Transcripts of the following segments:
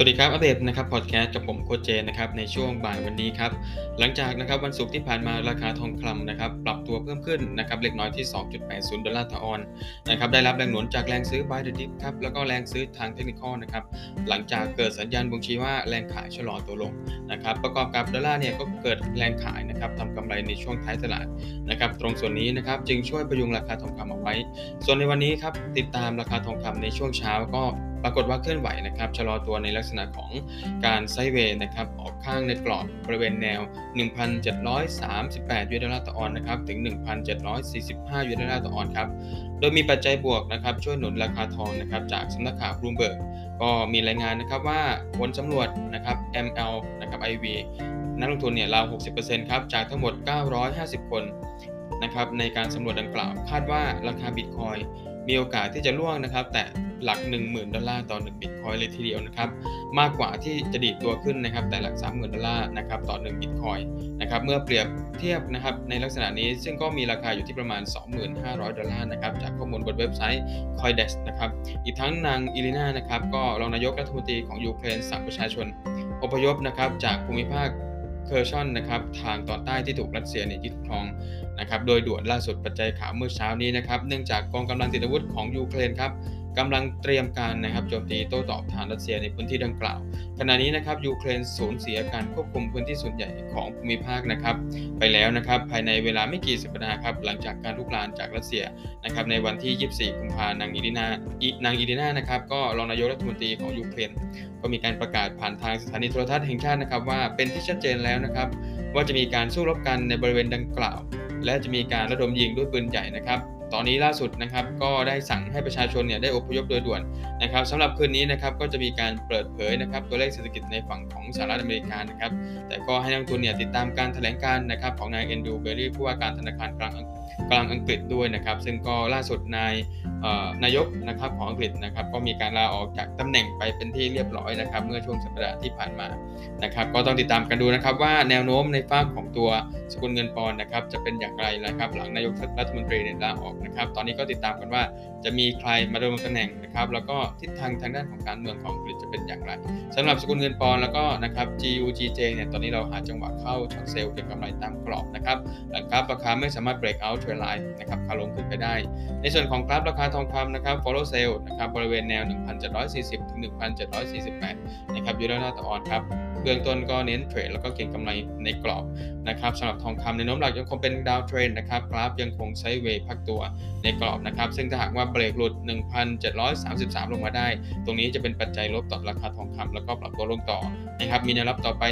สวัสดีครับอัปเดตนะครับพอดแคสต์กับผมโค้ชเจนะครับในช่วงบ่ายวันนี้ครับหลังจากนะครับวันศุกร์ที่ผ่านมาราคาทองคำนะครับปรับตัวเพิ่มขึ้นนะครับเล็กน้อยที่ 2.80 ดอลลาร์ต่อออนซ์นะครับได้รับแรงหนุนจากแรงซื้อ buy the dip ครับแล้วก็แรงซื้อทางเทคนิคนะครับหลังจากเกิดสัญญาณบ่งชี้ว่าแรงขายชะลอตัวลงนะครับประกอบกับดอลลาร์เนี่ยก็เกิดแรงขายนะครับทำกำไรในช่วงท้ายตลาดนะครับตรงส่วนนี้นะครับจึงช่วยประยุงราคาทองคำเอาไว้ ส่วนในวันนี้ครับติดตามราคาทองคำในช่วงเช้าก็ปรากฏว่าเคลื่อนไหวนะครับชะลอตัวในลักษณะของการ sideway นะครับออกข้างในกรอบบริเวณแนว 1,738 US dollar ต่อออนซ์นะครับถึง 1,745 US dollar ต่อออนซ์ครับโดยมีปัจจัยบวกนะครับช่วยหนุนราคาทองนะครับจากสำนักข่าวบลูมเบิร์กก็มีรายงานนะครับว่าผลสำรวจนะครับ ML นะครับ IV นักลงทุนเนี่ยราว 60%ครับจากทั้งหมด 950 คนนะครับในการสำรวจดังกล่าวคาดว่าราคาบิตคอยน์ มีโอกาสที่จะร่วงนะครับ แตะหลัก 10,000 ดอลลาร์ต่อ1บิตคอยน์เลยทีเดียวนะครับ มากกว่าที่จะดีดตัวขึ้นนะครับ แตะหลัก 30,000 ดอลลาร์นะครับต่อ1บิตคอยน์นะครับเมื่อเปรียบเทียบนะครับในลักษณะนี้ซึ่งก็มีราคาอยู่ที่ประมาณ 2,500 ดอลลาร์นะครับจากข้อมูลบนเว็บไซต์ Coindesk นะครับอีกทั้งนางอิรินานะครับก็รองนายกรัฐมนตรีของยูเครนสั่งประชาชนอพยพนะครับจากภูมิภาค เคอร์ซอนนะครับทางตอนใต้ที่ถูกรัสเซียเนี่ยยึดครองนะครับโดยด่วนล่าสุดปัจจัยข่าวเมื่อเช้านี้นะครับเนื่องจากกองกำลังติดอาวุธของยูเครนครับ กำลังเตรียมการนะครับโจมตีโต้ตอบฐานรัสเซียในพื้นที่ดังกล่าว ขณะนี้นะครับยูเครนสูญเสียการควบคุมพื้นที่ส่วนใหญ่ของภูมิภาคนะครับ ไปแล้วนะครับภายในเวลาไม่กี่สัปดาห์ครับหลังจากการรุกรานจากรัสเซียนะครับในวันที่ 24 กุมภาพันธ์นางอิรินานางอิรินานะครับก็รองนายกรัฐมนตรีของยูเครน ก็มีการประกาศผ่านทางสถานีโทรทัศน์แห่งชาตินะครับว่าเป็นที่ชัดเจนแล้วนะครับว่าจะมีการสู้รบกันในบริเวณดังกล่าว และจะมีการระดมยิงด้วยปืนใหญ่นะครับ ตอนนี้ล่าสุดนะครับก็ได้สั่งให้ประชาชนเนี่ยได้อพยพโดยด่วนนะครับสำหรับคืนนี้นะครับก็จะมีการเปิดเผยนะครับตัวเลขเศรษฐกิจในฝั่งของสหรัฐอเมริกานะครับแต่ก็ให้นักทุนเนี่ยติดตามการแถลงการนะครับของนายเอนดูเบอรี่ผู้ว่าการธนาคารกลางก กลางอังกฤษด้วยนะครับ ซึ่งก็ล่าสุดนายนายกนะครับของอังกฤษนะครับ ก็มีการลาออกจากตำแหน่งไปเป็นที่เรียบร้อยนะครับ เมื่อช่วงสัปดาห์ที่ผ่านมานะครับ ก็ต้องติดตามกันดูนะครับว่าแนวโน้มในฝั่งของตัวสกุลเงินปอนนะครับ จะเป็นอย่างไรนะครับ หลังนายกรัฐมนตรีเนี่ยลาออกนะครับ ตอนนี้ก็ติดตามกันว่าจะมีใครมาดำรงตำแหน่งนะครับ แล้วก็ทิศทางทางด้านของการเมืองของอังกฤษจะเป็นอย่างไรสำหรับสกุลเงินปอนแล้วก็นะครับ GUGJ เนี่ยตอนนี้เราหาจังหวะเข้าช็อตเซลล์เก็งกำไรตามกรอบนะครับหลังกราฟราคาไม่สามารถ break out trend line นะครับขาลงขึ้นไปได้ ในส่วนของกราฟราคาทองคำนะครับ follow sell นะครับบริเวณแนว 1,740ถึง1,748 นะครับยูโรหน้าต่อออนครับ เบื้องต้นก็เน้นเทรดแล้วก็เก็งกำไรในกรอบนะครับสำหรับทองคำในน้มหลักยังคงเป็นดาวเทรนนะครับกราฟยังคงไซด์เวย์พักตัวในกรอบนะครับซึ่งถ้าหากว่าเบรกหลุด 1,733 ลงมาได้ ตรงนี้จะเป็นปัจจัยลบต่อราคาทองคำแล้วก็ปรับตัวลงต่อนะครับมีแนวรับต่อไป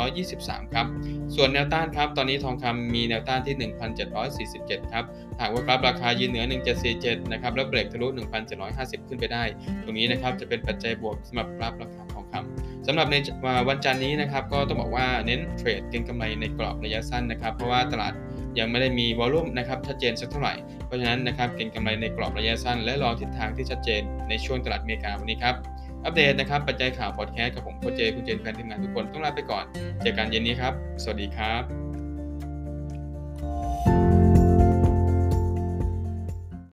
1,723 ครับ ส่วนแนวต้านครับตอนนี้ทองคำมีแนวต้านที่ 1,747 ครับหากว่ากราฟราคายืนเหนือ 1747 นะครับแล้วเบรกทะลุ 1,750 ขึ้นไปได้ ตรงนี้นะครับจะเป็นปัจจัยบวกสำหรับกราฟราคาทองคำ สำหรับในวันจันนี้นะครับก็ต้องบอกว่าเน้นเทรดเก็งกำไรในกรอบระยะสั้นนะครับเพราะว่าตลาดยังไม่ได้มีวอลลุ่มนะครับชัดเจนสักเท่าไหร่ เพราะฉะนั้นนะครับเก็งกำไรในกรอบระยะสั้น และรอทิศทางที่ชัดเจนในช่วงตลาดอเมริกาวันนี้ครับอัปเดตนะครับปัจจัยข่าวพอดแคสต์กับผมโคเจคุณเจนแฟนทีมงานทุกคนต้องลาไปก่อนเจอกันเย็นนี้ครับ สวัสดีครับ